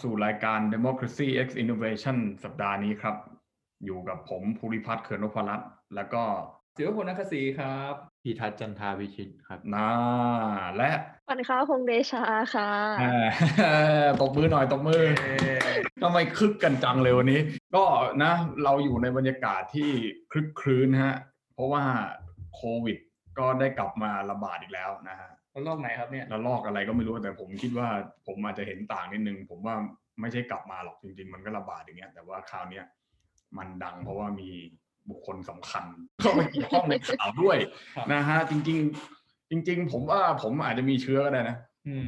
ครับต้อนรับสู่รายการ Democracy X Innovation สัปดาห์นี้ครับ อยู่กับผมภูริพัฒน์เขื่อนนพรัตน์แล้วก็ศิวพลนักศรีครับพีทัศน์จันทาวิชิตครับนาและวันค้าพงษ์เดชาค่ะเอ่อตบมือหน่อยตบมือทำไมคึกกันจังเลยวันนี้ ก็นะเราอยู่ในบรรยากาศที่คลึกครื้นฮะ เพราะว่าโควิด ก็ได้กลับมาระบาดอีกแล้วนะฮะ แล้วโลกไหนครับเนี่ยแล้วลอกอะไรก็ไม่รู้แต่ผมคิดว่าผมอาจจะเห็นต่างนิดนึง ผมว่าไม่ใช่กลับมาหรอกจริง ๆ มันก็ระบาดอย่างเงี้ยแต่ว่าคราวเนี้ยมันดังเพราะว่ามีบุคคลสำคัญเข้าไปเกี่ยวข้องในข่าวด้วยครับนะฮะจริง ๆ จริง ๆ ผมว่าผมอาจจะมีเชื้อก็ได้นะอืม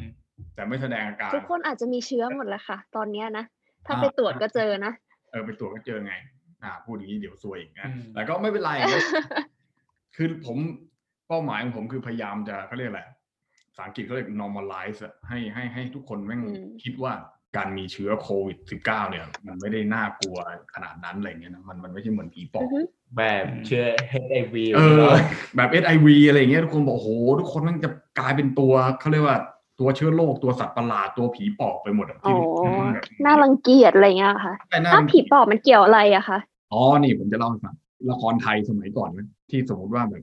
แต่ไม่แสดงอาการทุกคนอาจจะมีเชื้อหมดแหละค่ะ ตอนเนี้ยนะถ้าอ่าไปตรวจก็เจอนะเออไปตรวจก็เจอไง อ่า พูดอย่างนี้เดี๋ยวซวยอีกนะอืมแต่ก็ไม่เป็นไรนะคือผมเป้าหมายของผมคือพยายามจะเขาเรียกอะไร ภาษาอังกฤษเขาเรียก normalize อะให้ให้ให้ทุกคนแม่งอืมคิดว่าการมีเชื้อโควิด -19 เนี่ย มันไม่ได้น่ากลัวขนาดนั้นอะไรเงี้ยนะมันมันไม่ใช่เหมือนผีปออืบอฮึแบบเชื้อ HIV เออแบบ SIV อะไรเงี้ยทุกคนบอกโอ้โหทุกคนแมันจะกลายเป็นตัวเขาเรียกว่าตัวเชื้อโรคตัวสัตว์ประหลาดตัวผีปอบไปหมดอะอ๋อที่ที่แบบน่ารังเกียจอะไรเงี้ยค่ะแต่น่าถ้าผีปอบมันเกี่ยวอะไรอะคะอ๋อนี่ผมจะเล่าให้ฟังละครไทยสมัยก่อนนะที่สมมติว่าแบบ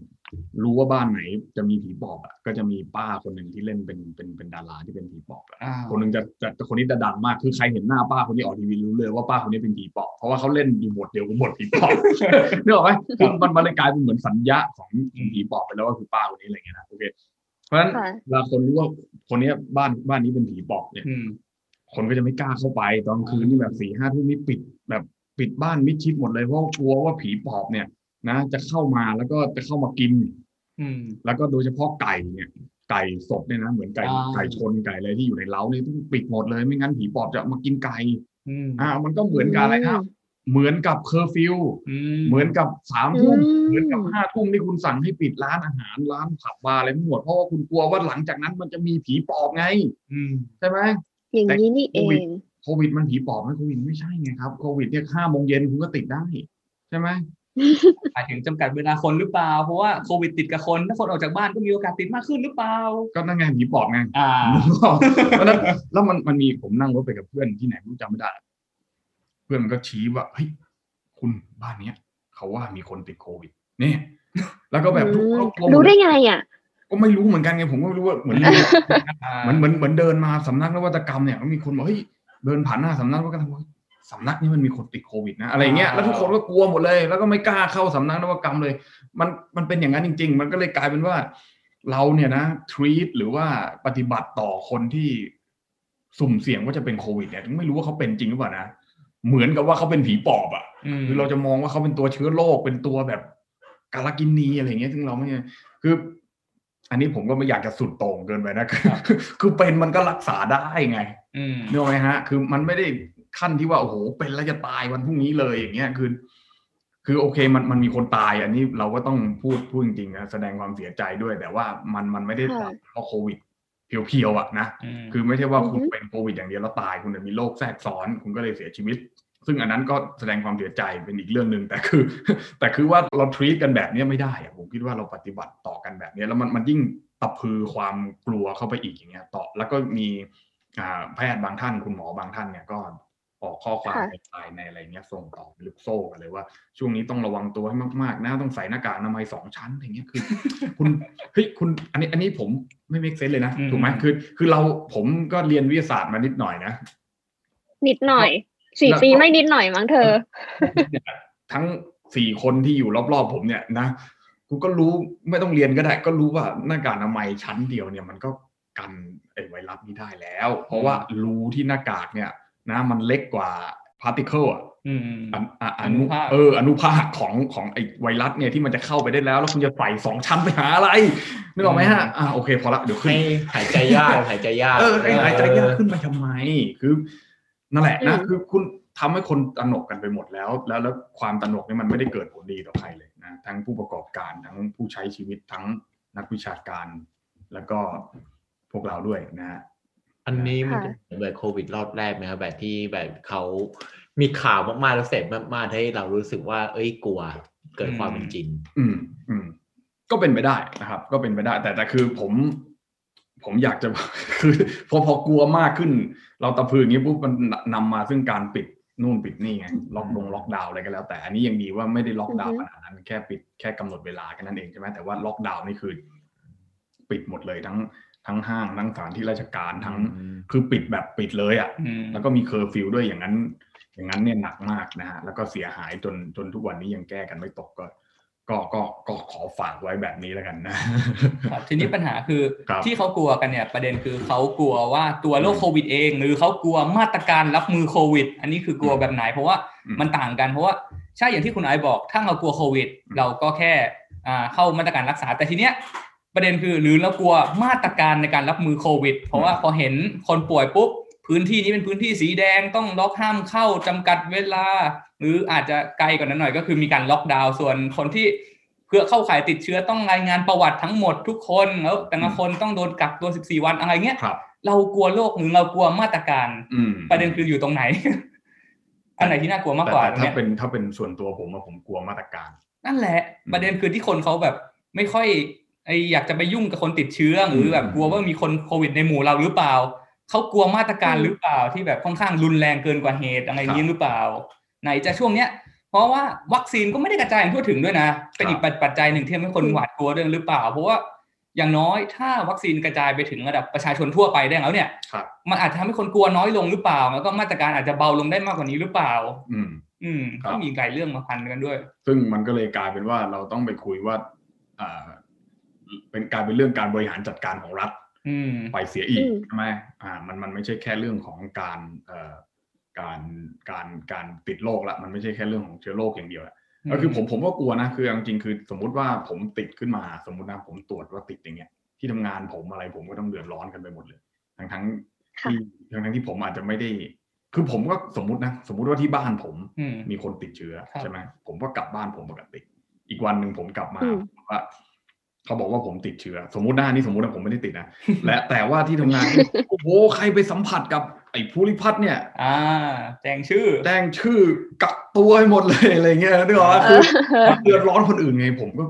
รู้ว่าบ้านไหนจะมีผีปอบอะก็จะมีป้าคนหนึ่งที่เล่นเป็นเป็นเป็นดาราที่เป็นผีปอบอะอ่าคนหนึ่งจะจะจะคนนี้จะดังมากคือใครเห็นหน้าป้าคนนี้ออกทีวีรู้เลยว่าป้าคนนี้เป็นผีปอบเพราะว่าเขาเล่นอยู่บทเดียวกับบทผีปอบนึกออกไหมคือมันมันเลยกลายเป็นเหมือนสัญญาของของผีปอบไปแล้วว่าคือป้าคนนี้อะไรเงี้ยนะโอเคเพราะฉะนั้นค่ะเวลาคนรู้ว่าคนเนี้ยบ้านบ้านนี้เป็นผีปอบเนี่ยอืมคนก็จะไม่กล้าเข้าไปตอนกลางคืนนี่แบบสี่ห้าทุ่มนี่ปิดแบบปิดบ้านมิดชิดหมดเลยเพราะกลัวว่าผีปอบเนี่ย นะ จะเข้ามาแล้วก็จะเข้ามากิน อืม แล้วก็โดยเฉพาะไก่เนี่ยไก่สดเนี่ยนะเหมือนไก่อ่า ไก่ชนไก่อะไรที่อยู่ในเล้าเนี่ยต้องปิดหมดเลยไม่งั้นผีปอบจะมากินไก่อืมอ่า มันก็เหมือนกับอะไรครับเหมือนกับเคอร์ฟิว อืมเหมือนกับสามทุ่มอืม เหมือนกับห้าทุ่มที่คุณสั่งให้ปิดร้านอาหารร้านผับบาร์อะไรทั้งหมดเพราะว่าคุณกลัวว่าหลังจากนั้นมันจะมีผีปอบไงอืม ใช่ไหม อย่างนี้นี่เอโควิด ง โควิดมันผีปอบไหมโควิดไม่ใช่ไงครับโควิดเนี่ยห้าโมงเย็นคุณก็ติดได้ใช่ไหม หมายถึงจำกัดเวลาคนหรือเปล่า เพราะว่าโควิดติดกับคนถ้าคนออกจากบ้านก็มีโอกาสติดมากขึ้นหรือเปล่า ก็นั่นไงผีปอบไงอ่าเพราะฉะนั้นแล้วมันมันมีผมนั่งรถไปกับเพื่อนที่ไหนไม่รู้จำไม่ได้ เพื่อนมันก็ชี้ว่าเฮ้ยคุณบ้านเนี้ยเขาว่ามีคนติดโควิดเนี่ยแล้วก็แบบทุกครอบครัวรู้ได้ไงอะก็ไม่รู้เหมือนกันไงผมก็ไม่รู้ว่าเหมือนเหมือนเหมือนเหมือนเดินมาสำนักนวัตกรรมเนี่ยมีคนบอกเฮ้ยเดินผ่านหน้าสำนักนวัตกรรมบอก สำนักนี้มันมีคนติดโควิดนะอะไรเงี้ยอ่าแล้วทุกคนก็กลัวหมดเลย แล้วก็ไม่กล้าเข้าสำนักนวัตกรรมเลย มันมันเป็นอย่างนั้นจริง ๆ มันก็เลยกลายเป็นว่า เราเนี่ยนะทรีตหรือว่าปฏิบัติต่อคนที่สุ่มเสี่ยงว่าจะเป็นโควิดเนี่ยถึงไม่รู้ว่าเขาเป็นจริงหรือเปล่านะเหมือนกับว่าเขาเป็นผีปอบอะอืมคือเราจะมองว่าเขาเป็นตัวเชื้อโรคเป็นตัวแบบกาลกินีอะไรอย่างเงี้ยซึ่งเราไม่คือ อันนี้ผมก็ไม่อยากจะสุดโต่งเกินไปนะคือคือคือเป็นมันก็รักษาได้ไงอืมนึกออกไหมฮะ คือมันไม่ได้ ขั้นที่ว่าโอ้โหเป็นแล้วจะตายวันพรุ่งนี้เลยอย่างเงี้ยคือ คือโอเคมันมันมีคนตาย อันนี้เราก็ต้องพูดพูดจริงๆนะแสดงความเสียใจด้วย แต่ว่ามันมันไม่ได้ค่ะตายเพราะโควิดเพียวๆอะนะอืมคือไม่ใช่ว่าคุณอือฮึเป็นโควิดอย่างเดียวแล้วตายคุณจะมีโรคแทรกซ้อน คุณก็เลยเสียชีวิต ซึ่งอันนั้นก็แสดงความเสียใจเป็นอีกเรื่องหนึ่งแต่คือ แต่คือว่าเรา treat กันแบบเนี้ยไม่ได้อะผมคิดว่าเราปฏิบัติต่อกันแบบเนี้ยแล้วมันมันยิ่งกระพือความกลัวเข้าไปอีกอย่างเงี้ยต่อแล้วก็มีอ่าแพทย์บางท่านคุณหมอบางท่านเนี่ยก็ ออกข้อความค่ะในไลน์ในอะไรเงี้ยส่งต่อเป็นลูกโซ่กันเลยว่า ช่วงนี้ต้องระวังตัวให้มากๆนะต้องใส่หน้ากากอนามัยสองชั้นอย่างเงี้ยคือ คุณเฮ้ยคุณอันนี้อันนี้ผมไม่ make sense เลยนะอืมถูกไหมคือคือเราผมก็เรียนวิทยาศาสตร์มานิดหน่อยนะ นิดหน่อยสี่แล้วปีไม่นิดหน่อยมั้งเธอ ทั้งสี่คนที่อยู่รอบๆผมเนี่ยนะกูก็รู้ไม่ต้องเรียนก็ได้ ก็รู้ว่าหน้ากากอนามัยชั้นเดียวเนี่ยมันก็กันไอ้ไวรัสนี้ได้แล้ว เพราะว่ารูที่หน้ากากเนี่ย นะมันเล็กกว่า particle อะอืมอันอะออนุนุภาคเอออนุภาคของของไอไวรัสเนี่ยที่มันจะเข้าไปได้แล้ว แล้วคุณจะใส่สองชั้นไปหาอะไรนึกออกไหมฮะอ่าโอเคพอละเดี๋ยวขึ้นให้หายใจยากหายใจยากเออให้หายใจยากขึ้นไปทำไมคือนั่นแหละนะอืมคือคุณทำให้คนตระหนกกันไปหมดแล้ว แล้วแล้วความตระหนกนี่มันไม่ได้เกิดผลดีต่อใครเลยนะทั้งผู้ประกอบการทั้งผู้ใช้ชีวิตทั้งนักวิชาการ แล้วก็พวกเราด้วยนะฮะ อันนี้มันจะเหมือนแบบโควิดรอบแรกไหมครับแบบที่แบบเขามีข่าวมากๆแล้วเสร็จมากๆให้เรารู้สึกว่า เอ้ยกลัวเกิดความเป็นจริง อืมอืมก็เป็นไปได้นะครับ ก็เป็นไปได้ แต่แต่คือผม ผมอยากจะคือพอพอกลัวมากขึ้น เรากระพืออย่างนี้ปุ๊บมันนำมาซึ่งการปิดนู่นปิดนี่ไงล็อกดงล็อกดาวน์อะไรก็แล้ว แต่อันนี้ยังดีว่าไม่ได้ล็อกดาวน์ขนาดนั้นแค่ปิดแค่กำหนดเวลาแค่นั้นเองใช่ไหมแต่ว่าล็อกดาวน์นี่คือ ปิดหมดเลยทั้ง ทั้งห้างทั้งสถานที่ราชการทั้งอืมคือปิดแบบปิดเลยอะอืมแล้วก็มีเคอร์ฟิวด้วยอย่างนั้น อย่างนั้นเนี่ยหนักมากนะฮะแล้วก็เสียหายจนจนทุกวันนี้ยังแก้กันไม่ตกก็ก็ก็ก็ขอฝากไว้แบบนี้แล้วกันนะครับทีนี้ปัญหาคือครับที่เขากลัวกันเนี่ยประเด็นคือเขากลัวว่าตัวโรคโควิดเอง หรือเขากลัวมาตรการรับมือโควิด อันนี้คือกลัวแบบไหน เพราะว่าอืมมันต่างกันเพราะว่าใช่อย่างที่คุณไอซ์บอก ถ้าเรากลัวโควิดอืมเราก็แค่อ่าเข้ามาตรการรักษาแต่ทีเนี้ย ประเด็นคือหรือเรากลัวมาตรการในการรับมือโควิด เพราะว่าพอเห็นคนป่วยปุ๊บพื้นที่นี้เป็นพื้นที่สีแดงต้องล็อกห้ามเข้าจำกัดเวลา หรืออาจจะไกลกว่านั้นหน่อยก็คือมีการล็อกดาวน์ส่วนคนที่เพื่อเข้าข่ายติดเชื้อต้องรายงานประวัติทั้งหมดทุกคนแล้วแต่ละคนต้องโดนกักตัว 14 วันอะไรเงี้ยครับเรากลัวโรคหรือเรากลัวมาตรการอืมประเด็นคืออยู่ตรงไหน อันไหนที่น่ากลัวมากแต่กว่าแต่ตรงถ้าเนี้ยเป็นถ้าเป็นส่วนตัวผมอะผมกลัวมาตรการ นั่นแหละอืมประเด็นคือที่คนเขาแบบไม่ค่อย ไออยากจะไปยุ่งกับคนติดเชื้อหรือแบบอืมกลัวว่ามีคนโควิดในหมู่เราหรือเปล่าเขากลัวมาตรการอืมหรือเปล่าที่แบบค่อนข้างรุนแรงเกินกว่าเหตุอะไรอย่างนี้ครับหรือเปล่า ไหนจะช่วงเนี้ยเพราะว่าวัคซีนก็ไม่ได้กระจายอย่างทั่วถึงด้วยนะ เป็นอีกปัจจัยหนึ่งที่ทำให้คนอืมหวาดกลัวด้วยหรือเปล่า เพราะว่าอย่างน้อยถ้าวัคซีนกระจายไปถึงระดับประชาชนทั่วไปได้แล้วเนี่ยครับมันอาจจะทำให้คนกลัวน้อยลงหรือเปล่า แล้วก็มาตรการอาจจะเบาลงได้มากกว่านี้หรือเปล่า อืม อืมครับก็มีหลายเรื่องมาพันกันด้วย ซึ่งมันก็เลยกลายเป็นว่าเราต้องไปคุยว่าอ่า เป็นกลารเป็นเรื่องการบริหารจัดการของรัฐอืมไปเสียอีกอืมใช่ไหมอ่า มันมันไม่ใช่แค่เรื่องของการเอ่อการการการติดโรคละมันไม่ใช่แค่เรื่องของเชื้อโรคอย่างเดียวละก็คือผมผมก็กลัวนะคือเอาจริงๆคือ สมมุติว่าผมติดขึ้นมาสมมุตินะผมตรวจว่าติดอย่างเงี้ย ที่ทำงานผมอะไรผมก็ต้องเดือดร้อนกันไปหมดเลย ทั้งทั้งๆที่ทั้งทั้งๆที่ผมอาจจะไม่ได้ คือผมก็สมมุตินะสมมุติว่าที่บ้านผมอืมมีคนติดเชื้อครับใช่ไหมผมก็กลับบ้านผมปกติ อีกวันหนึ่งผมกลับมาอืมว่า เขาบอกว่าผมติดเชื้อ สมมุติหน้านี่สมมุตินะผมไม่ได้ติดนะและแต่ว่าที่ทำงานเนี่ยโอ้โหใครไปสัมผัสกับไอ้ภูริพัฒน์เนี่ย อ่าแจ้งชื่อแจ้งชื่อกักตัวให้หมดเลยอะไรเงี้ยนึกออกไหมคือมันเดือดร้อนคนอื่นไงผมก็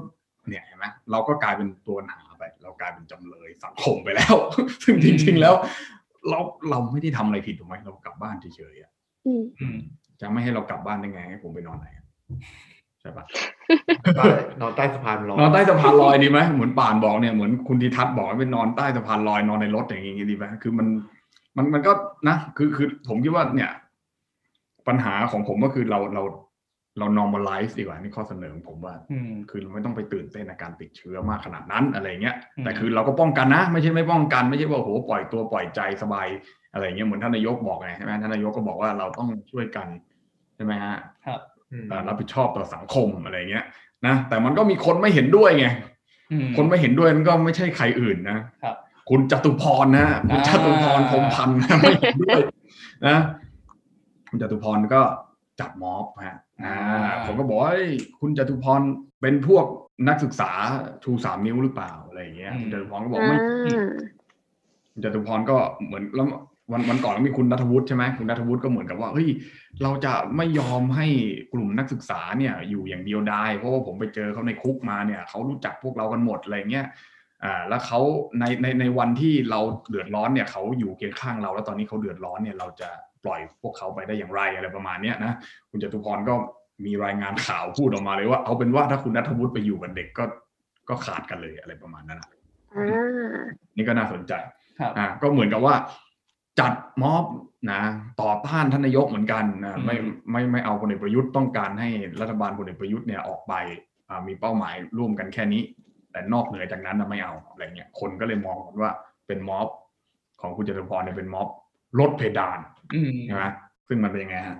เนี่ยเห็นไหมเราก็กลายเป็นตัวปัญหาไป เรากลายเป็นจำเลยสังคมไปแล้ว ซึ่งจริง ๆแล้ว เราเราไม่ได้ทำอะไรผิดถูกไหมเรากลับบ้านเฉยๆอะอืมอืมจะไม่ให้เรากลับบ้านได้ไงให้ผมไปนอนไหนอะ ใช่ปะใต้นอนใต้สะพานลอยนอนใต้สะพานลอยดีไหมเหมือนป่านบอกเนี่ยเหมือนคุณทิทัศน์บอกให้ไปนอนใต้สะพานลอยนอนในรถอย่างงี้ดีไหมคือมันมันมันก็นะ คือคือผมคิดว่าเนี่ย ปัญหาของผมก็คือเราเราเรา normalize ดีกว่านี่ข้อเสนอของผมว่าอืมคือเราไม่ต้องไปตื่นเต้นในการติดเชื้อมากขนาดนั้นอะไรเงี้ยอืมแต่คือเราก็ป้องกันนะ ไม่ใช่ไม่ป้องกันไม่ใช่ว่าโอ้โหปล่อยตัวปล่อยใจสบายอะไรเงี้ยเหมือนท่านนายกบอกไงใช่ไหมท่านนายกก็บอกว่าเราต้องช่วยกันใช่ไหมฮะค รับอืมเอ่อรับผิดชอบต่อสังคมอะไรเงี้ยนะแต่มันก็มีคนไม่เห็นด้วยไงอืมคนไม่เห็นด้วยนั่นก็ไม่ใช่ใครอื่นนะครับคุณจตุพรนะคุณอ่าจตุพรพรหมพันธ์นะไม่เห็นด้วยนะคุณจตุพรก็จัดม็อบฮะอ่าผมก็บอกว่าเอ้ยคุณจตุพรเป็นพวกนักศึกษาชูสามนิ้วหรือเปล่าอะไรอย่างเงี้ยคุณจตุพรก็บอกอ่าไม่คุณจตุพรก็เหมือนแล้ว วันวันก่อนก็มีคุณนัทวุฒิใช่ไหมคุณนัทวุฒิก็เหมือนกับว่าเฮ้ยเราจะไม่ยอมให้กลุ่มนักศึกษาเนี่ยอยู่อย่างเดียวดายเพราะว่าผมไปเจอเขาในคุกมาเนี่ยเขารู้จักพวกเรากันหมดอะไรเงี้ยอ่าแล้วเขาในในในวันที่เราเดือดร้อนเนี่ยเขาอยู่เคียงข้างเรา แล้วตอนนี้เขาเดือดร้อนเนี่ยเราจะปล่อยพวกเขาไปได้อย่างไรอะไรประมาณเนี้ยนะคุณจตุพรก็มีรายงานข่าวพูดออกมาเลยว่าเอาเป็นว่าถ้าคุณนัทวุฒิไปอยู่กับเด็กก็ก็ขาดกันเลยอะไรประมาณนั้นนะอ่านี่ก็น่าสนใจครับอ่าก็เหมือนกับว่า จัดม็อบนะต่อต้านท่านนายกเหมือนกันนะอืมไม่ไม่ไม่เอาพลเอกประยุทธ์ต้องการให้รัฐบาลพลเอกประยุทธ์เนี่ยออกไปอ่ามีเป้าหมายร่วมกันแค่นี้ แต่นอกเหนือจากนั้นนะไม่เอาอะไรเงี้ยคนก็เลยมองว่าเป็นม็อบของคุณจตุพรเนี่ยเป็นม็อบลดเพดานอืมใช่ไหมซึ่งมันเป็นยังไงฮะ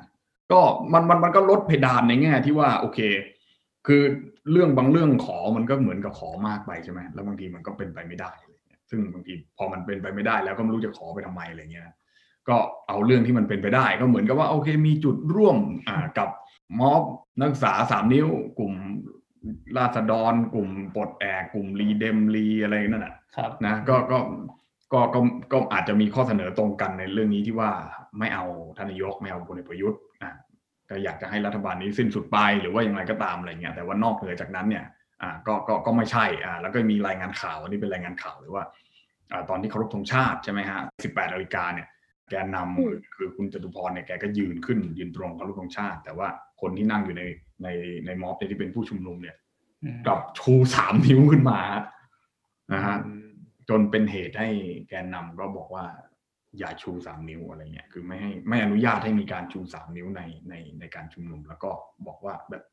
ก็มันมันมันก็ลดเพดานในแง่ที่ว่าโอเค คือเรื่องบางเรื่องขอมันก็เหมือนกับขอมากไปใช่ไหมแล้วบางทีมันก็เป็นไปไม่ได้อะไรเงี้ย ซึ่งบางทีพอมันเป็นไปไม่ได้แล้วก็ไม่รู้จะขอไปทำไมอะไรเงี้ยก็เอาเรื่องที่มันเป็นไปได้ ก็เหมือนกับว่าโอเคมีจุดร่วมอ่ากับม็อบนักศึกษาสามนิ้ว กลุ่มราษฎร กลุ่มปลดแอกกลุ่มรีเดมรีอะไรนั่นแหะครับนะก็ก็ก็ก็ก็อาจจะมีข้อเสนอตรงกันในเรื่องนี้ที่ว่าไม่เอาท่านนายกไม่เอาพลเอกประยุทธ์อะก็อยากจะให้รัฐบาลนี้สิ้นสุดไปหรือว่าอย่างไรก็ตามอะไรเงี้ยแต่ว่านอกเหนือจากนั้นเนี่ย อ่าก็ก็ก็ไม่ใช่อ่าแล้วก็มีรายงานข่าวอันนี้เป็นรายงานข่าวเลยว่าอ่าตอนที่เคารพธงชาติใช่ไหมฮะ18นาฬิกาเนี่ยแกนนอืมำคือคุณจตุพรเนี่ยแกก็ยืนขึ้นยืนตรงเคารพธงชาติ แต่ว่าคนที่นั่งอยู่ในในในม็อบเนี่ยที่เป็นผู้ชุมนุมเนี่ยอืมกลับชูสามนิ้วขึ้นมานะฮะจนเป็นเหตุให้แกนนำก็บอกว่าอย่าชูสามนิ้วอะไรเงี้ย คือไม่ให้ไม่อนุญาตให้มีการชูสามนิ้วในในในการชุมนุม แล้วก็บอกว่าแบบ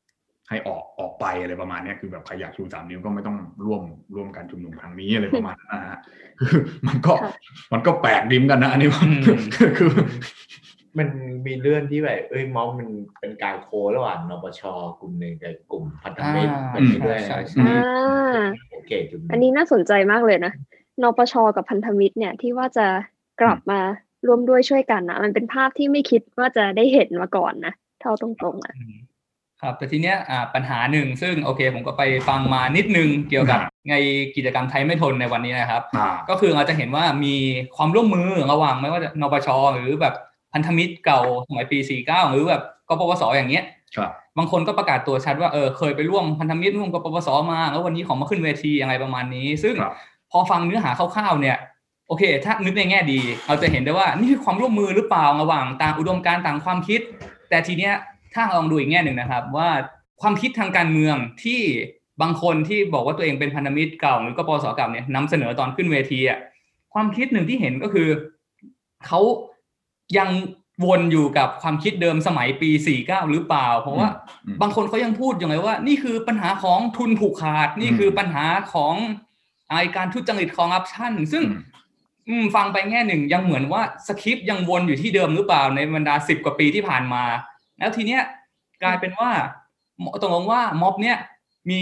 ให้ออกออกไปอะไรประมาณเนี้ยคือแบบใครอยากชูสามนิ้วก็ไม่ต้องร่วมร่วมการชุมนุมครั้งนี้อะไรประมาณนั้นนะฮะคือมันก็ค่ะมันก็แปลกดิมกันนะอันนี้อืมคือ มันมีเรื่องที่แบบเอ้ยม็อบมันเป็นการโคระหว่างนปชกลุ่มหนึ่งกับกลุ่มพันธมิตรอ่าเป็นไปด้วยใช่นะใช่อ่าโอเคจุดอันนี้น่าสนใจมากเลยนะนปชกับพันธมิตรเนี่ยที่ว่าจะกลับมาร่วมด้วยช่วยกันนะมันเป็นภาพที่ไม่คิดว่าจะได้เห็นมาก่อนนะเท่าตรงๆอะอืม ครับแต่ทีเนี้ยอ่าปัญหาหนึ่งซึ่งโอเค ผมก็ไปฟังมานิดนึงเกี่ยวกับครับในกิจกรรมไทยไม่ทนในวันนี้นะครับอ่าก็คือเราจะเห็นว่ามีความร่วมมือระหว่างไม่ว่าจะนปชหรือแบบพันธมิตรเก่าสมัยปี 49 หรือแบบกปปสอย่างเงี้ยครับบางคนก็ประกาศตัวชัดว่าเออเคยไปร่วมพันธมิตรร่วมกปปสมา แล้ววันนี้ขอมาขึ้นเวทีอะไรประมาณนี้ ซึ่งครับพอฟังเนื้อหาคร่าวๆเนี่ยโอเค ถ้านึกในแง่ดี เราจะเห็นได้ว่านี่คือความร่วมมือหรือเปล่าระหว่างต่างอุดมการณ์ต่างความคิด แต่ทีเนี้ย ถ้าลองดูอีกแง่หนึ่งนะครับ ว่าความคิดทางการเมืองที่บางคนที่บอกว่าตัวเองเป็นพันธมิตรเก่าหรือกปปสเก่าเนี่ยนำเสนอตอนขึ้นเวทีอะความคิดหนึ่งที่เห็นก็คือเขายังวนอยู่กับความคิดเดิมสมัยปี 49 หรือเปล่า เพราะว่าอืมบางคนเขายังพูดอย่างไรว่า นี่คือปัญหาของทุนผูกขาด นี่คือปัญหาของไอการทุจริตคอร์รัปชันซึ่งอืมอืมฟังไปแง่หนึ่งยังเหมือนว่าสคริปต์ยังวนอยู่ที่เดิมหรือเปล่าในบรรดาสิบกว่าปีที่ผ่านมา แล้วทีเนี้ยกลายเป็นว่าตกลงว่าม็อบเนี้ยมี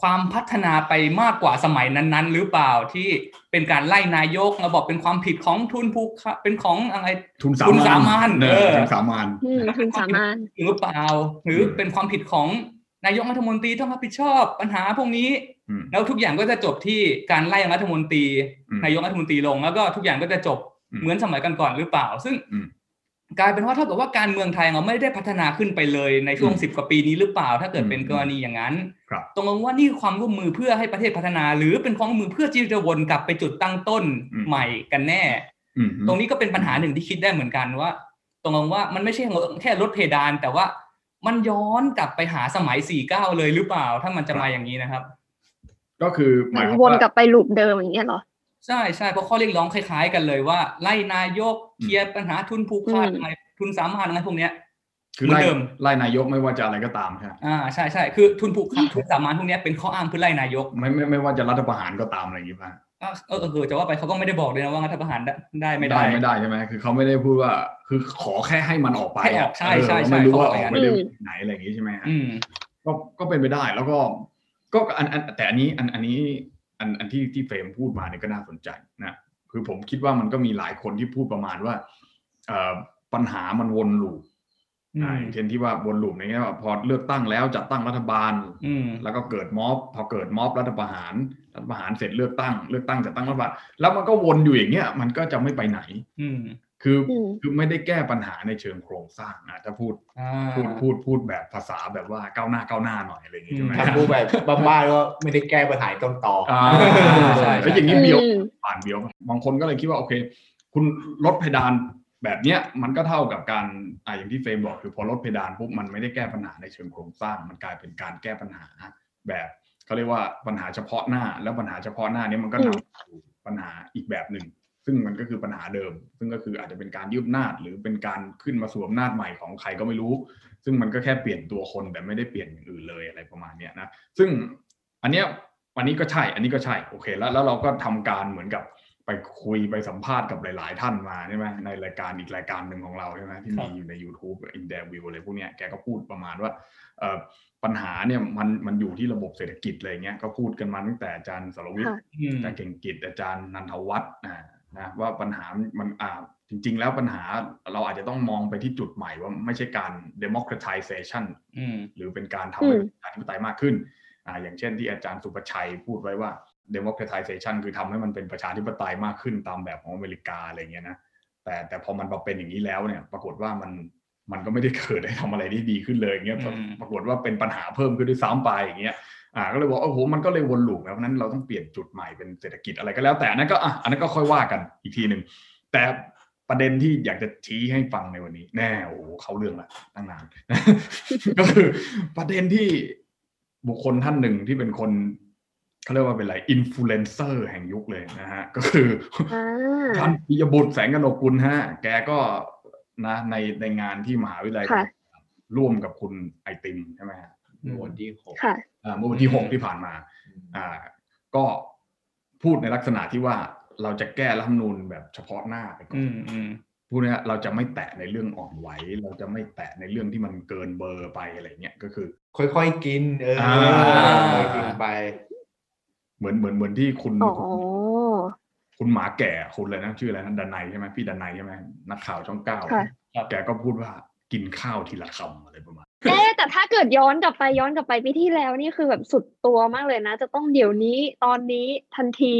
ความพัฒนาไปมากกว่าสมัยนั้นๆ หรือเปล่าที่เป็นการไล่นายกเราบอกเป็นความผิดของทุนผูกขาดเป็นของอะไรทุนสาทุนมานสามานเนเอออทุนสามานอืมคุณสามารถหรือเปล่า หรือเป็นความผิดของนายกรัฐมนตรีต้องรับผิดชอบปัญหาพวกนี้อืมแล้วทุกอย่างก็จะจบที่การไล่รัฐมนตรีอืมนายกรัฐมนตรีลง แล้วก็ทุกอย่างก็จะจบอืมเหมือนสมัยก่อนๆหรือเปล่า ซึ่งอืม กลายเป็นว่าเท่ากับว่าการเมืองไทยเราไม่ได้พัฒนาขึ้นไปเลยในช่วงอืมสิบกว่าปีนี้หรือเปล่า ถ้าเกิดอืมเป็นกรณีอย่างนั้นครับตรงลงว่านี่คือความร่วมมือเพื่อให้ประเทศพัฒนา หรือเป็นความร่วมมือเพื่อที่จะวนกลับไปจุดตั้งต้นอืมใหม่กันแน่อืมตรงนี้ก็เป็นปัญหาหนึ่งที่คิดได้เหมือนกันว่า ตรงว่ามันไม่ใช่แค่ลดเพดานแต่ว่ามันย้อนกลับไปหาสมัย49เลยหรือเปล่า ถ้ามันจะมาอย่างนี้นะครับ ก็คือเหหมืมาอยนความวนว่ากลับไปลูปเดิมอย่างเงี้ยเหรอ ใช่ใช่เพราะข้อเรียกร้องคล้าย ๆ กันเลยว่า ไล่นายกเคลียร์ปัญหาทุนผูกขาดอืมอะไรทุนสามารถอะไรพวกเนี้ยคือเหมือนไล่เดิมไล่นายกไม่ว่าจะอะไรก็ตามใช่ไหมอ่าใช่ใช่คือทุนผูกขาดทุนสามารถพวกเนี้ยเป็นข้ออ้างเพื่อไล่นายก ไม่ไม่ไม่ว่าจะรัฐประหารก็ตามอะไรอย่างนี้ป่ะอะเออเออเออจะว่าไปเขาก็ไม่ได้บอกเลยนะว่ารัฐประหารได้ได้ไม่ได้ไม่ได้ใช่ไหมคือเขาไม่ได้พูดว่าคือขอแค่ให้มันออกไปให้ออกใช่ใช่เออใช่ไม่รู้ว่าเขาอบอกอกอย่างนั้นไปได้ไหนอะไรอย่างนี้ใช่ไหมฮะอืมก็ก็เป็นไปได้แล้วก็ ก็อันอันแต่อันนี้อันอันนี้ อันอันที่ที่เฟรมพูดมาเนี่ยก็น่าสนใจนะคือผมคิดว่ามันก็มีหลายคนที่พูดประมาณว่าเอ่อปัญหามันวนลูปอืมอ่าอย่างเช่นที่ว่าวนลูปในแง่ว่าพอเลือกตั้งแล้วจัดตั้งรัฐบาลอืมแล้วก็เกิดม็อบ พอเกิดม็อบรัฐประหารรัฐประหารเสร็จเลือกตั้ง เลือกตั้งจัดตั้งรัฐบาลแล้วมันก็วนอยู่อย่างเงี้ยมันก็จะไม่ไปไหนอืม คืออมคือไม่ได้แก้ปัญหาในเชิงโครงสร้างนะถ้าพูดอ่าพูดพูดพูดแบบภาษาแบบว่าก้าวหน้าก้าวหน้าหน่อยอะไรอย่างงี้ใช่ไหมอืมถ้าพูดแบบบ้าๆก็ไม่ได้แก้ปัญหาต้นตออ่าใช่แล้วอย่างนี้อืเบียวมผ่านเบียวบางคนก็เลยคิดว่าโอเค คุณลดเพดานแบบเนี้ยมันก็เท่ากับการอ่าอย่างที่เฟรมบอกคือพอลดเพดานปุ๊บมันไม่ได้แก้ปัญหาในเชิงโครงสร้าง มันกลายเป็นการแก้ปัญหาแบบเขาเรียกว่าปัญหาเฉพาะหน้า แล้วปัญหาเฉพาะหน้าเนี้มันก็นำสู่ปัญหาอีกแบบหนึ่ง ซึ่งมันก็คือปัญหาเดิม ซึ่งก็คืออาจจะเป็นการยืดอำนาจหรือเป็นการขึ้นมาสวมอำนาจใหม่ของใครก็ไม่รู้ ซึ่งมันก็แค่เปลี่ยนตัวคนแต่ไม่ได้เปลี่ยนอย่างอื่นเลยอะไรประมาณเนี้ยนะซึ่งอันเนี้ยอันนี้ก็ใช่ อันนี้ก็ใช่โอเคแล้วแล้วเราก็ทำการเหมือนกับไปคุยไปสัมภาษณ์กับหลาย ๆ ท่านมาใช่ไหมในรายการอีกรายการหนึ่งของเราใช่ไหมที่มีอยู่ใน YouTube อินเดวิวอะไรพวกเนี้ยแกก็พูดประมาณว่าเอ่อปัญหาเนี่ยมันมันอยู่ที่ระบบเศรษฐกิจอะไรเงี้ยก็พูดกันมาตั้งแต่อาจารย์สรวิทย์ค่ะอืมอาจารย์เก่งกิจอาจารย์นันทวัฒน์อ่า นะว่าปัญหามันอ่าจริง ๆ แล้วปัญหาเราอาจจะต้องมองไปที่จุดใหม่ว่าไม่ใช่การ democratization อืมหรือเป็นการทำให้อืมประชาธิปไตยมากขึ้นอ่าอย่างเช่นที่อาจารย์สุประชัยพูดไว้ว่า democratization คือทำให้มันเป็นประชาธิปไตยมากขึ้นตามแบบของอเมริกาอะไรเงี้ยนะแต่แต่พอมันมาเป็นอย่างนี้แล้วเนี่ย ปรากฏว่ามันมันก็ไม่ได้เกิดให้ทำอะไรได้ดีขึ้นเลยอย่างเงี้ยอืมปรากฏว่าเป็นปัญหาเพิ่มขึ้นด้วยซ้ำไปอย่างเงี้ย อ่าก็เลยบอกโอ้โหมันก็เลยวน loop แล้วเพราะฉะนั้นเราต้องเปลี่ยนจุดใหม่เป็นเศรษฐกิจอะไรก็แล้วแต่อันนั้นก็อะอันนั้นก็ค่อยว่ากันอีกทีหนึ่งแต่ประเด็นที่อยากจะชี้ให้ฟังในวันนี้ แน่โอ้โหเข้าเรื่องละตั้งนานก็คือประเด็นที่บุคคลท่านหนึ่งที่เป็นคนเขาเรียกว่าเป็นอะไรอินฟลูเอนเซอร์แห่งยุคเลยนะฮะ ก็คืออ่าท่านปิยบุตรแสงกนกกุลฮะ แกก็นะในในงานที่มหาวิทยาลัยค่ะร่วมกับคุณไอติมใช่ไหมฮะวันที่หกค่ะอ่า เมื่อวันที่หกที่ผ่านมาอ่าก็พูดในลักษณะที่ว่าเราจะแก้รัฐธรรมนูญแบบเฉพาะหน้าไปก่ออืนมอืมพูดเนี่ยเราจะไม่แตะในเรื่องอ่อนไหว เราจะไม่แตะในเรื่องที่มันเกินเบอร์ไปอะไรเงี้ยก็คือ ค่อยๆกิน เอออ่าค่อยๆกินไป เหมือนเหมือนเหมือนที่คุณอ๋อคุณหมาแก่คุณเลยนะชื่ออะไรนะดนัยใช่ไหมพี่ดนัยใช่ไหมนักข่าวช่องเก้าค่ะแกก็พูดว่ากินข้าวทีละคำอะไรประมาณ เอ๊ะแต่ถ้าเกิดย้อนกลับไปย้อนกลับไปปีที่แล้วนี่คือแบบสุดตัวมากเลยนะ จะต้องเดี๋ยวนี้ตอนนี้ทันที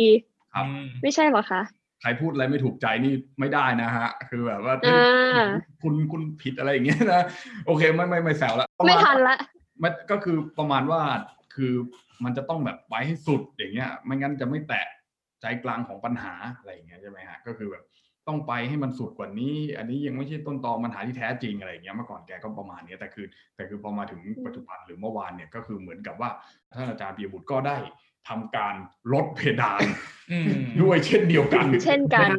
ครับอืมไม่ใช่เหรอคะใครพูดอะไรไม่ถูกใจนี่ไม่ได้นะฮะ คือแบบว่าอ่าคุณคุณผิดอะไรอย่างเงี้ยนะโอเคไม่ไม่ไม่แซวละประาณไม่ทันละมันก็คือประมาณว่าคือมันจะต้องแบบไปให้สุดอย่างเงี้ย ไม่งั้นจะไม่แตะใจกลางของปัญหาอะไรอย่างเงี้ยใช่ไหมฮะก็คือแบบ ต้องไปให้มันสุดกว่านี้ อันนี้ยังไม่ใช่ต้นตอปัญหาที่แท้จริงอะไรอย่างเงี้ยเมื่อก่อนแกก็ประมาณเนี้ยแต่คือ แต่คือพอมาถึงปัจจุบันหรือเมื่อวานเนี่ยก็คือเหมือนกับว่าท่านอาจารย์ปียบุตรก็ได้ทำการลดเพดานอืมด้วยเช่นเดียวกัน เช่นกัน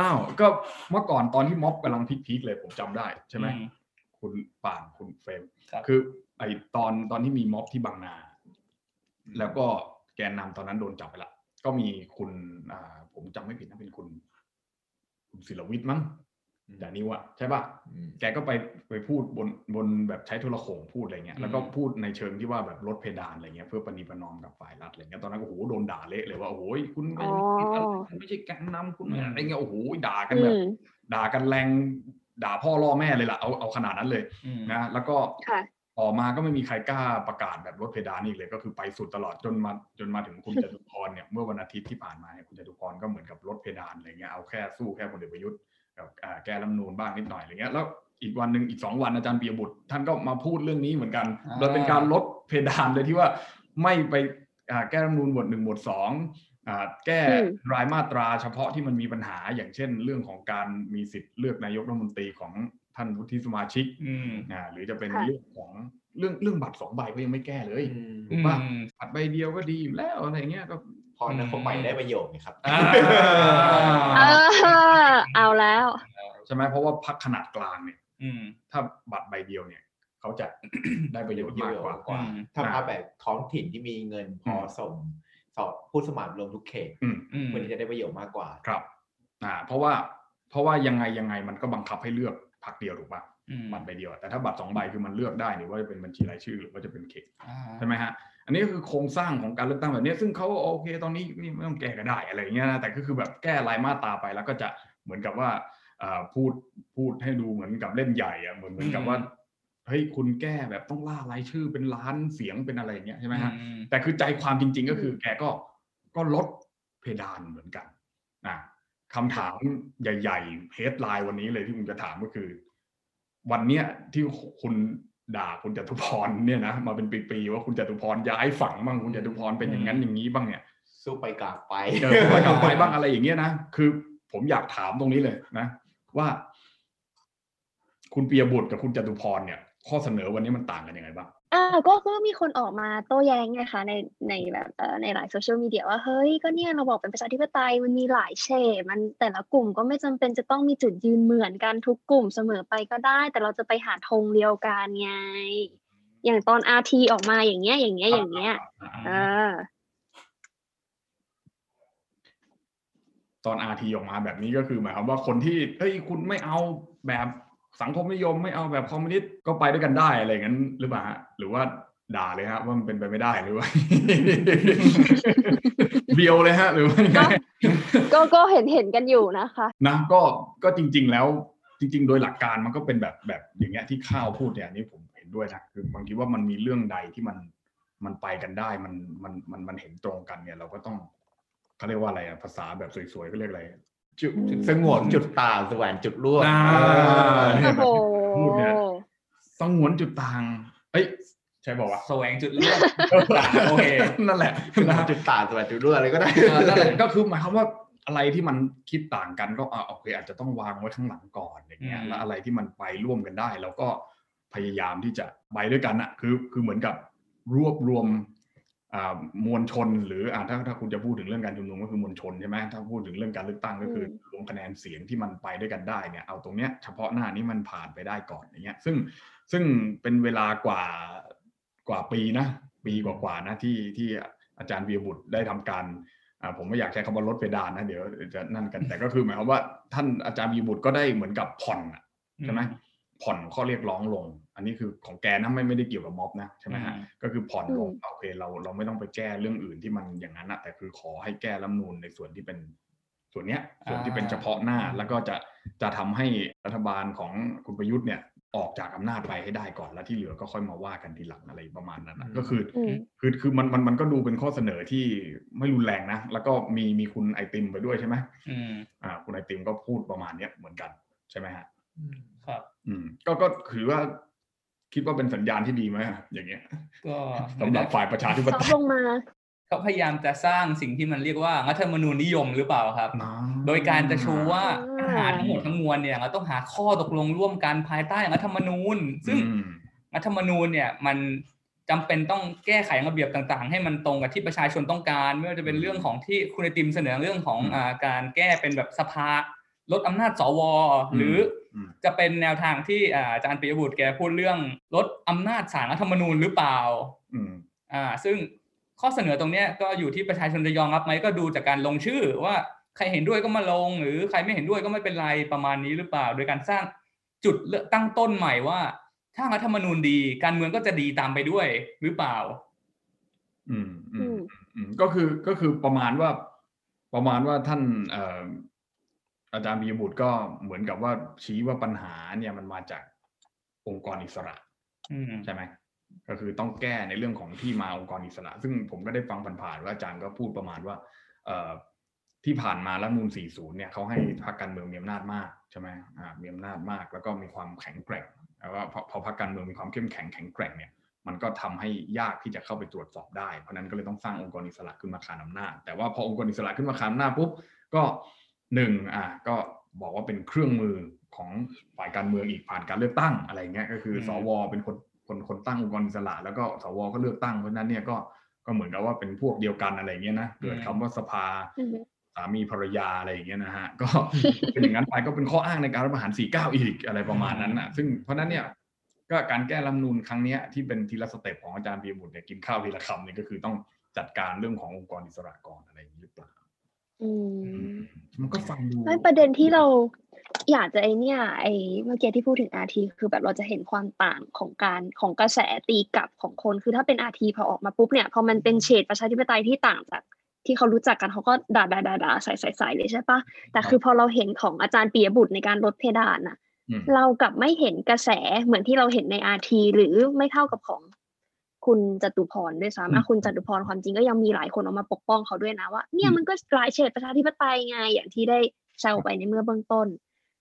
อ้าวก็เมื่อก่อนตอนที่ม็อบกำลังพีคๆเลยผมจำได้ใช่ไหมอืมคุณป่านคุณเฟรมครับคือ ไอตอนตอนที่มีม็อบที่บางนา แล้วก็แกนนำตอนนั้นโดนจับไปละก็มีคุณอ่าผมจำไม่ผิดนะเป็นคุณ คุณศิลวิทย์มั้งแต่นิวอะใช่ปะอืมแกก็ไปไปพูดบนบนแบบใช้โทรโขงพูดอะไรเงี้ยแล้วก็พูดในเชิงที่ว่าแบบลดเพดานอะไรเงี้ยเพื่อปณีประนอมกับฝ่ายรัฐอะไรเงี้ยตอนนั้นก็โอ้โหโดนด่าเละเลยว่าโอ้โหคุณไม่อ๋อผิดอะไรคุณไม่ใช่แกนนำคุณไม่อะไรเงี้ยโอ้โหด่ากันอืแบบมด่ากันแรงด่าพ่อล่อแม่เลยล่ะเอาเอาขนาดนั้นเลยอืมนะแล้วก็ค่ะ ต่อมาก็ไม่มีใครกล้าประกาศแบบลดเพดานอีกเลย ก็คือไปสุดตลอดจนมาจนมาถึงคุณจตุพรเนี่ยเมื่อวันอาทิตย์ที่ผ่านมาเนี่ยคุณจตุพรก็เหมือนกับลดเพดานอะไรเงี้ยเอาแค่สู้แค่พลเอกประยุทธ์กับอ่าแก้รัฐธรรมนูนบ้างนิดหน่อยอะไรเงี้ยแล้วอีกวันหนึ่งอีกสองวันอาจารย์ปียบุตร ท่านก็มาพูดเรื่องนี้เหมือนกันอ่าโดยเป็นการลดเพดานเลยที่ว่าไม่ไปอ่าแก้รัฐธรรมนูนหมวดหนึ่งหมวดสองอ่าแก้อืมรายมาตราเฉพาะที่มันมีปัญหาอย่างเช่น เรื่องของการมีสิทธิ์เลือกนายกรัฐมนตรีของ ท่านวุฒิสมาชิกอืมอ่าหรือจะเป็นค่ะเรื่องของเรื่องเรื่องบัตรสองใบก็ยังไม่แก้เลยอืมถูกป่ะอืมบัตรใบเดียวก็ดีอยู่แล้วอะไรเงี้ยก็พอนะคนใหม่ได้ประโยชน์ไงครับอ่าเออเอาแล้วใช่ไหมเพราะว่าพักขนาดกลางเนี่ยอืมถ้าบัตรใบเดียวเนี่ยเขาจะได้ประโยชน์มากกว่ากว่าอืมถ้าพาแบบท้องถิ่นที่มีเงินพอส่งสอบผู้สมัครลงทุกเขตอืมอืมมันจะได้ประโยชน์มากกว่าครับอ่าเพราะว่าเพราะว่ายังไงยังไงมันก็บังคับให้เลือก พักเดียวถูกป่ะอืมบัตรใบเดียว แต่ถ้าบัตรสองใบคือมันเลือกได้นี่ว่าจะเป็นบัญชีรายชื่อหรือว่าจะเป็นเขตอ่าใช่ไหมฮะอันนี้ก็คือโครงสร้างของการเลือกตั้งแบบนี้ซึ่งเขาโอเค ตอนนี้นี่ไม่ต้องแก้ก็ได้อะไรอย่างเงี้ยนะแต่ก็คือแบบแก้รายมาตราไปแล้วก็จะเหมือนกับว่าอ่าพูดพูดให้ดูเหมือนกับเล่นใหญ่อะเหมือนเหมือนกับว่าเฮ้ยคุณแก้แบบต้องล่ารายชื่อเป็นล้านเสียงเป็นอะไรอย่างเงี้ยใช่ไหมฮะอืมแต่คือใจความจริง ๆ ก็คือแกก็ก็ลดเพดานเหมือนกันนะ คำถามใหญ่ๆเฮดไลน์วันนี้เลยที่ผมจะถามก็คือ วันเนี้ยที่คุณด่าคุณจตุพรเนี่ยนะมาเป็นปีๆว่าคุณจตุพรย้ายฝั่งบ้างคุณจตุพรเป็นอย่างนั้นอย่างนี้บ้างเนี่ยสู้ไปกลับไปเจอไปกลับไปบ้างอะไรอย่างเงี้ยนะคือ ผมอยากถามตรงนี้เลยนะ ว่า คุณปียบุตรกับคุณจตุพรเนี่ย ข้อเสนอวันนี้มันต่างกันยังไงบ้าง อ่าก็ก็มีคนออกมาโต้แย้งไงคะในในแบบเอ่อในหลายโซเชียลมีเดียว่าเฮ้ยก็เนี่ยเราบอกเป็นประชาธิปไตยมันมีหลายเฉดมันแต่ละกลุ่มก็ไม่จำเป็นจะต้องมีจุดยืนเหมือนกันทุกกลุ่มเสมอไปก็ได้ แต่เราจะไปหาธงเดียวกันไงอย่างตอนอาทีออกมาอย่างเงี้ยอย่างเงี้ยอย่างเงี้ยเออตอนอาทีออกมาแบบนี้ก็คือหมายความว่าคนที่เฮ้ยคุณไม่เอาแบบ สังคมนิยมไม่เอาแบบคอมมิวนิสต์ก็ไปด้วยกันได้อะไรอย่างนั้นหรือเปล่าฮะหรือว่าด่าเลยฮะว่ามันเป็นไปไม่ได้หรือว่าเบียวเลยฮะ หรือว่ายังไงก็ก็เห็นเห็นกันอยู่นะคะนะก็ก็จริง ๆ แล้วจริง ๆ โดยหลักการมันก็เป็นแบบแบบอย่างเงี้ยที่ข้าวพูดเนี่ยอันนี้ผมเห็นด้วยนะคือบางทีว่ามันมีเรื่องใดที่มันมันไปกันได้มันมันมันมันเห็นตรงกันเนี่ย เราก็ต้องเขาเรียกว่าอะไรอะภาษาแบบสวยๆก็เรียกอะไร จุดสงวนจุดต่างแสวงจุดร่วมอ่าเออโอ้โหพูดเนี่ยสงวนจุดต่าง เอ้ยใช่บอกว่าวแสวงจุดเลือกะโอเคนั่นแหละนะจุดต่างแสวงจุดร่วมอะไรก็ได้เออนั่นแหละก็คือหมายความว่าอะไรที่มันคิดต่างกันก็อ่าโอเคอาจจะต้องวางไว้ข้างหลังก่อนอย่างเงี้ยอืมแล้วอะไรที่มันไปร่วมกันได้ แล้วก็พยายามที่จะไปด้วยกันอะคือคือเหมือนกับรวบรวมอ่า มวลชน หรืออ่าถ้าถ้าคุณจะพูดถึงเรื่องการชุมนุมก็คือมวลชนใช่ไหมถ้าพูดถึงเรื่องการเลือกตั้งก็คืออรวมคะแนนเสียงที่มันไปด้วยกันได้เนี่ยเอาตรงเนี้ยเฉพาะหน้านี้มันผ่านไปได้ก่อนอย่างเงี้ยซึ่งซึ่งเป็นเวลากว่ากว่าปีนะปีกว่าๆนะที่ที่อาจารย์วีรบุตรได้ทำการอ่าผมไม่อยากใช้คำว่าลดเพดานนะเดี๋ยวจะนั่นกันแต่ก็คือหมายความว่าท่านอาจารย์วีรบุตรก็ได้เหมือนกับผ่อนอะใช่ไหม ผ่อนข้อเรียกร้องลง อันนี้คือของแกนะไม่ไม่ได้เกี่ยวกับม็อบนะใช่ไหมฮะอืมก็คือผ่อนลงโอเคเราเราไม่ต้องไปแก้เรื่องอื่นที่มันอย่างนั้นอะแต่คือขอให้แก้รัฐธรรมนูนในส่วนที่เป็นส่วนเนี้ยส่วนที่เป็นเฉพาะหน้าแล้วก็จะจะทำให้รัฐบาลของคุณประยุทธ์เนี่ยออกจากอำนาจไปให้ได้ก่อนแล้วที่เหลือก็ค่อยมาว่ากันทีหลังอะไรประมาณนั้นนะอืมก็คืออืมคือคือมันมันมันก็ดูเป็นข้อเสนอที่ไม่รุนแรงนะ แล้วก็มีมีคุณไอติมไปด้วยใช่ไหมอืมอ่าคุณไอติมก็พูดประมาณเนี้ยเหมือนกันใช่ไหมฮะ ครับ อืม ก็ก็ถือว่า คิดว่าเป็นสัญญาณที่ดีไหมอย่างเงี้ย ก็สำหรับฝ่ายประชาธิปซอไตฟยต์ลงมาเขาพยายามจะสร้างสิ่งที่มันเรียกว่ารัฐธรรมนูญนิยมหรือเปล่าครับนะโดยการจะชูว่าอ่าปัญหาทั้งหมดทั้งมวลเนี่ยเราต้องหาข้อตกลงร่วมกันภายใต้รัฐธรรมนูญ ซึ่งอืมรัฐธรรมนูญเนี่ยมันจำเป็นต้องแก้ไขระเบียบต่างๆ ให้มันตรงกับที่ประชาชนต้องการ ไม่ว่าจะเป็นเรื่องของที่คุณไอติมเสนอเรื่องของอืมอ่าการแก้เป็นแบบสภาลดอำนาจสวหรืออม จะเป็นแนวทางที่อ่าอาจารย์ปิยบุตรแกพูดเรื่องลดอำนาจศาลรัฐธรรมนูญหรือเปล่าอืมอ่า ซึ่งข้อเสนอตรงเนี้ยก็อยู่ที่ประชาชนจะยอมรับไหมก็ดูจากการลงชื่อว่าใครเห็นด้วยก็มาลง หรือใครไม่เห็นด้วยก็ไม่เป็นไรประมาณนี้หรือเปล่า โดยการสร้างจุดเลือกตั้งต้นใหม่ว่า ถ้ารัฐธรรมนูญดีการเมืองก็จะดีตามไปด้วยหรือเปล่า อืมอือืมมอืมก็คือก็คือประมาณว่าประมาณว่าท่านเอ่ออาจารย์บียบุตรก็เหมือนกับว่าชี้ว่าปัญหาเนี่ยมันมาจากองค์กรอิสระอืมใช่ไหมก็คือต้องแก้ในเรื่องของที่มาองค์กรอิสระ ซึ่งผมก็ได้ฟังผ่านๆว่าอาจารย์ก็พูดประมาณว่าเอ่อที่ผ่านมารัฐธรรมนูล40 เนี่ยเขาให้พรรคการเมืองมีอำนาจมากใช่ไหมอ่ามีอำนาจมาก แล้วก็มีความแข็งแกร่งแต่ว่าพอพอพรรคการเมืองมีความเข้มแข็งแข็งแกร่งเนี่ย มันก็ทำให้ยากที่จะเข้าไปตรวจสอบได้ เพราะฉะนั้นก็เลยต้องสร้างองค์กรอิสระขึ้นมาขานอำนาจ แต่ว่าพอองค์กรอิสระขึ้นมาขานอำนาจปุ๊บ ก็ หนึ่งอะก็บอกว่าเป็นเครื่องมือของฝ่ายการเมืองอีกผ่านการเลือกตั้งอะไรเงี้ยก็คืออมสวเป็นคนคนคนตั้งองค์กรอิสระแล้วก็สวก็เลือกตั้งเพราะฉะนั้นเนี่ยก็ก็เหมือนกับว่าเป็นพวกเดียวกันอะไรเงี้ยนะเกิดคำว่าสภาอืมสามีภรรยาอะไรอย่างเงี้ยนะฮะก็เป็นอย่างนั้นไปก็เป็นข้ออ้างในการรัฐประหาร 49 อีกอะไรประมาณนั้นน่ะซึ่งเพราะฉะนั้นเนี่ยก็การแก้รัฐธรรมนูญครั้งเนี้ยที่เป็นทีละสเต็ปของอาจารย์ปียบุตรเนี่ยกินข้าวทีละคำเนี่ยก็คือต้องจัดการเรื่องขององค์กรอิสระก่อนอะไรอย่างนี้หรือเปล่า อืมมันก็ฟังดูไม่ประเด็นที่เราอยากจะไอเนี่ย ไอเมื่อกี้ที่พูดถึงอาทีคือแบบเราจะเห็นความต่างของการของกระแสตีกลับของคนคือถ้าเป็นอาทีพอออกมาปุ๊บเนี่ยพอมันเป็นเฉดประชาธิปไตยที่ต่างจากที่เขารู้จักกันเขาก็ด่าด่าด่าด่าใส่ใส่ใส่เลยใช่ปะแต่คือพอเราเห็นของอาจารย์ปียบุตรในการลดเพดานน่ะอืมเรากลับไม่เห็นกระแสเหมือนที่เราเห็นในอาทีหรือไม่เท่ากับของ คุณจตุพรด้วยซ้ำอะคุณจตุพรความจริงก็ยังมีหลายคนออกมาปกป้องเขาด้วยนะว่าเนี่ยมันก็หลายเฉดประชาธิปไตยไงอย่างที่ได้แซวไปในเมื่อเบื้องต้น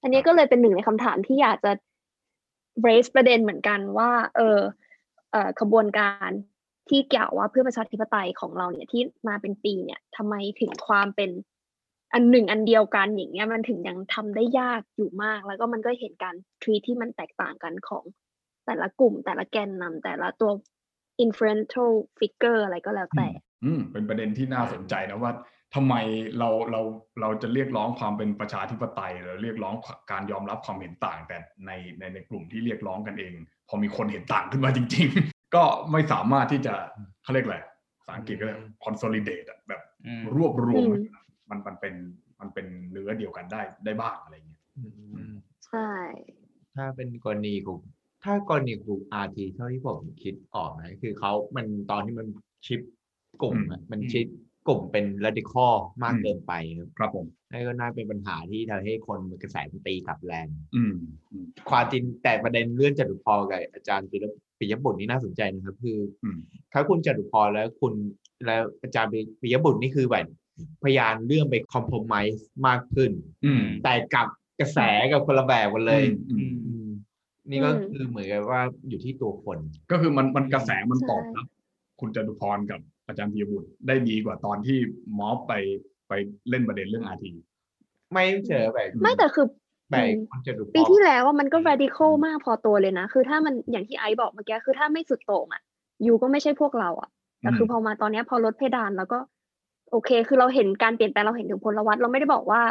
อันนี้ก็เลยเป็นหนึ่งในคำถามที่อยากจะ raise ประเด็นเหมือนกันว่า เออเอ่อขบวนการที่กล่าวว่าเพื่อประชาธิปไตยของเราเนี่ยที่มาเป็นปีเนี่ยทำไมถึงความเป็นอันหนึ่งอันเดียวกันอย่างเงี้ยมันถึงยังทำได้ยากอยู่มาก แล้วก็มันก็เห็นการทรีที่มันแตกต่างกันของแต่ละกลุ่ม แต่ละแกนนำแต่ละตัว influential figure อะไรก็แล้วแต่ อืมเป็นประเด็นที่น่าสนใจนะว่าทำไมเราเราเราจะเรียกร้องความเป็นประชาธิปไตยหรือเรียกร้องการยอมรับความเห็นต่าง แต่ในในในกลุ่มที่เรียกร้องกันเอง พอมีคนเห็นต่างขึ้นมาจริง ๆ ก็ไม่สามารถที่จะเขาเรียกอะไรภาษาอังกฤษก็เรียก consolidate อะแบบอืมรวบรวมอืมมันมันเป็นมันเป็นเนื้อเดียวกันได้ได้บ้างอะไรอย่างเงี้ยใช่ ถ้าเป็นกรณีของ ถ้ากรณีกลุ่ม RT เท่าที่ผมคิดออกนะคือเขามันตอนที่มันชิปกลุ่มอะมันอืมชิปกลุ่มเป็น radical มากเกินไปครับครับผมนั่นก็น่าเป็นปัญหาที่ทำให้คนมันกระแสมันตีกลับแรงอืมอืมความจริงแต่ประเด็นเรื่องจตุพรกับอาจารย์ปิยปิยบุตรนี่น่าสนใจนะครับ คืออมถ้าคุณจตุพรแล้วคุณแล้วอาจารย์ปิยบุตรนี่คือแบบพยายามเลื่อนไปคอม p r o m i s e มากขึ้นอืมแต่กลับกระแสกับคนละแบบกันเลยอืมอืม นี่ก็อืมคือเหมือนกับว่าอยู่ที่ตัวคน ก็คือมันมันกระแสมันใช่ตอบรับคุณจตุพรกับอาจารย์ปียบุตรได้ดีกว่าตอนที่ม็อบไปไปเล่นประเด็นเรื่องอาทีไม่เจอแบบไม่แต่คือแบบอืมคนจะดูปีที่แล้วว่ามันก็ radical มากพอตัวเลยนะ คือถ้ามันอย่างที่ไอซ์บอกเมื่อกี้คือถ้าไม่สุดโต่งอะยูก็ไม่ใช่พวกเราอะแต่คือพอมาตอนเนี้ยพอลดเพดานแล้วก็ โอเค คือเราเห็นการเปลี่ยนแปลงเราเห็นถึงพลวัตเราไม่ได้บอกว่า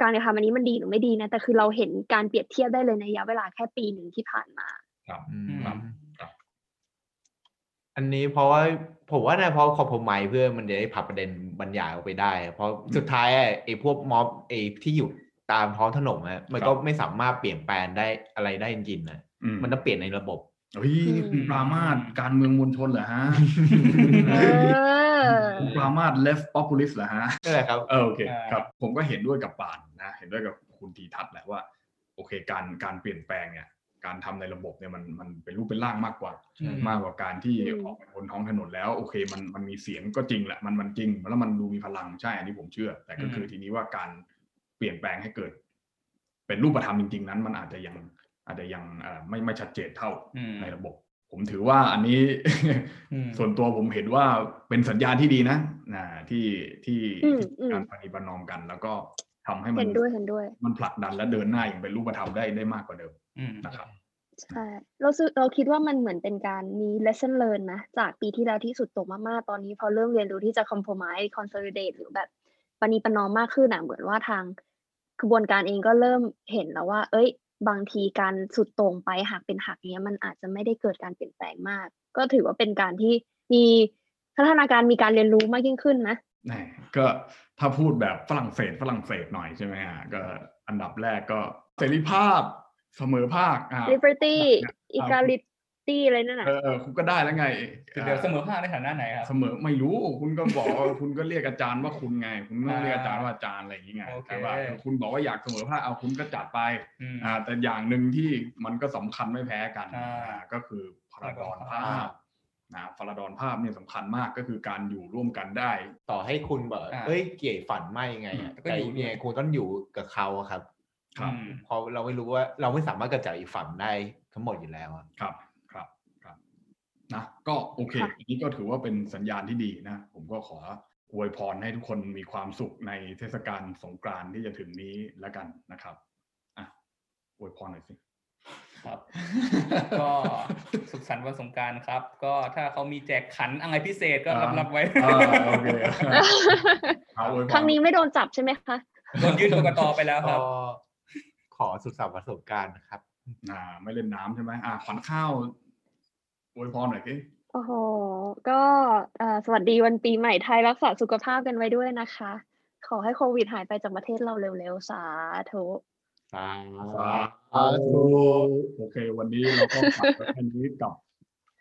การกระทำอันนี้มันดีหรือไม่ดีนะแต่คือเราเห็นการเปรียบเทียบได้เลยในระยะเวลาแค่ปีหนึ่งที่ผ่านมาครับอืมครับครับ อันนี้เพราะว่าผมว่านะเพราะคอม p r o m i s e เพื่อมันจะได้ผลักประเด็นบรรยายออกไปได้ เพราะสุดท้ายอะไอ้พวกม็อบไอ้ที่อยู่ตามท้องถนนอะมันก็ไม่สามารถเปลี่ยนแปลงได้อะไรได้จริงๆนะอืมมันต้องเปลี่ยนในระบบเฮ้ยนี่คุณปรามาสการเมืองมวลชนเหรอฮะเออ คุณปรามาส left populist เหรอฮะนั่นแหละครับเออโอเคอ่าครับผมก็เห็นด้วยกับปานนะ เห็นด้วยกับคุณทีทัศน์แหละว่า โอเคการการเปลี่ยนแปลงเนี่ยการทำในระบบเนี่ยมันมันเป็นรูปเป็นร่างมากกว่าอืมมากกว่าการที่อืมออกไปบนท้องถนนแล้วโอเคมันมันมีเสียงก็จริงแหละมันมันจริงแล้วมันดูมีพลังใช่อันนี้ผมเชื่อ แต่ก็คือทีนี้ว่าการเปลี่ยนแปลงให้เกิด เป็นรูปธรรมจริง ๆ นั้น มันอาจจะยังอาจจะยังเอ่อไม่ไม่ชัดเจนเท่าอืมในระบบ ผมถือว่าอันนี้อืมส่วนตัวผมเห็นว่าเป็นสัญญาณที่ดีนะนะที่ที่อืมอืมการปฏิบัตินอมกัน แล้วก็ทำให้มัเห็นนด้วยเห็นด้วย มันผลักดันและเดินหน้าอย่างเป็นรูปธรรมได้ได้มากกว่าเดิมอืมนะครับใช่เราสึกเราคิดว่ามันเหมือนเป็นการมี lesson learn นะ จากปีที่แล้วที่สุดโต่งมากๆ ตอนนี้พอเริ่มเรียนรู้ที่จะ compromise consolidate หรือแบบปณีประนอมมากขึ้นอะเหมือนว่าทางกระบวนการเองก็เริ่มเห็นแล้วว่า เอ้ย บางทีการสุดโต่งไปหักเป็นหักเนี้ยมันอาจจะไม่ได้เกิดการเปลี่ยนแปลงมาก ก็ถือว่าเป็นการที่มีพัฒนาการมีการเรียนรู้มากยิ่งขึ้นนะแหมก็ถ้าพูดแบบฝรั่งเศสฝรั่งเศสหน่อยใช่ไหมฮะก็อันดับแรกก็เสรีภาพเสมอภาคอ่า liberty อ่า equality อะไรนั่นน่ะเออเออคุณก็ได้แล้วไงเดี๋ยวเสมอภาคในฐานะไหนครับ เสมอไม่รู้คุณก็บอกว่าคุณก็เรียกอาจารย์ว่าคุณไง คุณไม่ต้องเรียกอาจารย์ว่าอาจารย์อะไรอย่างงี้ไงโอเคแต่ว่าคุณบอกว่าอยากเสมอภาคเอาคุณก็จัดไปอืมอ่าแต่อย่างหนึ่งที่มันก็สำคัญไม่แพ้กันอ่าอ่าก็คือพลาดอนภาอ่าพนะพลาดอนภาพเนี่ยสำคัญมากก็คือการอยู่ร่วมกันได้ ต่อให้คุณแบบอ่าเอ้ยเกลียดฝันไม่ไงอะแต่ก็แต่อยู่ด้วยยังไงคุณต้องอยู่กับเขาอะครับครับอืมเพราะเราไม่รู้ว่าเราไม่สามารถกระจายอีกฝันได้ทั้งหมดอยู่แล้วอะครับครับครับนะ ก็โอเคค่ะอันนี้ก็ถือว่าเป็นสัญญาณที่ดีนะ ผมก็ขออวยพรให้ทุกคนมีความสุขในเทศกาลสงกรานต์ที่จะถึงนี้แล้วกันนะครับอะอวยพรหน่อยสิครับ ก็สุขสันต์วันสงกรารครับ ก็ถ้าเขามีแจกขันอะไรพิเศษก็รับอ่ารับไว้อ่าโอเคเอาอวยพรครั้งนี้ไม่โดนจับใช่ไหมคะโดนยื่นกกตไปแล้วคก็รับ ขอสุดสัปดาห์ประสบการณ์นะครับอ่าไม่เล่นน้ำใช่ไหมอ่าขวัญข้าวอวยพรหน่อยสิ โอ้โห ก็เอ่อสวัสดีวันปีใหม่ไทยรักษาสุขภาพกันไว้ด้วยนะคะ ขอให้โควิดหายไปจากประเทศเราเร็วๆ สาธุสาสาธุโอเค วันนี้เราก็ฝากไว้แค่นี้กับ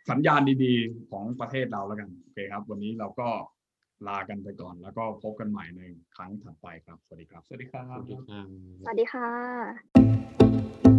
สัญญาณดีๆ ของประเทศเราแล้วกันโอเคครับ วันนี้เราก็ลากันไปก่อน แล้วก็พบกันใหม่ในครั้งถัดไปครับ สวัสดีครับ สวัสดีครับ สวัสดีครับสวัสดีค่ะ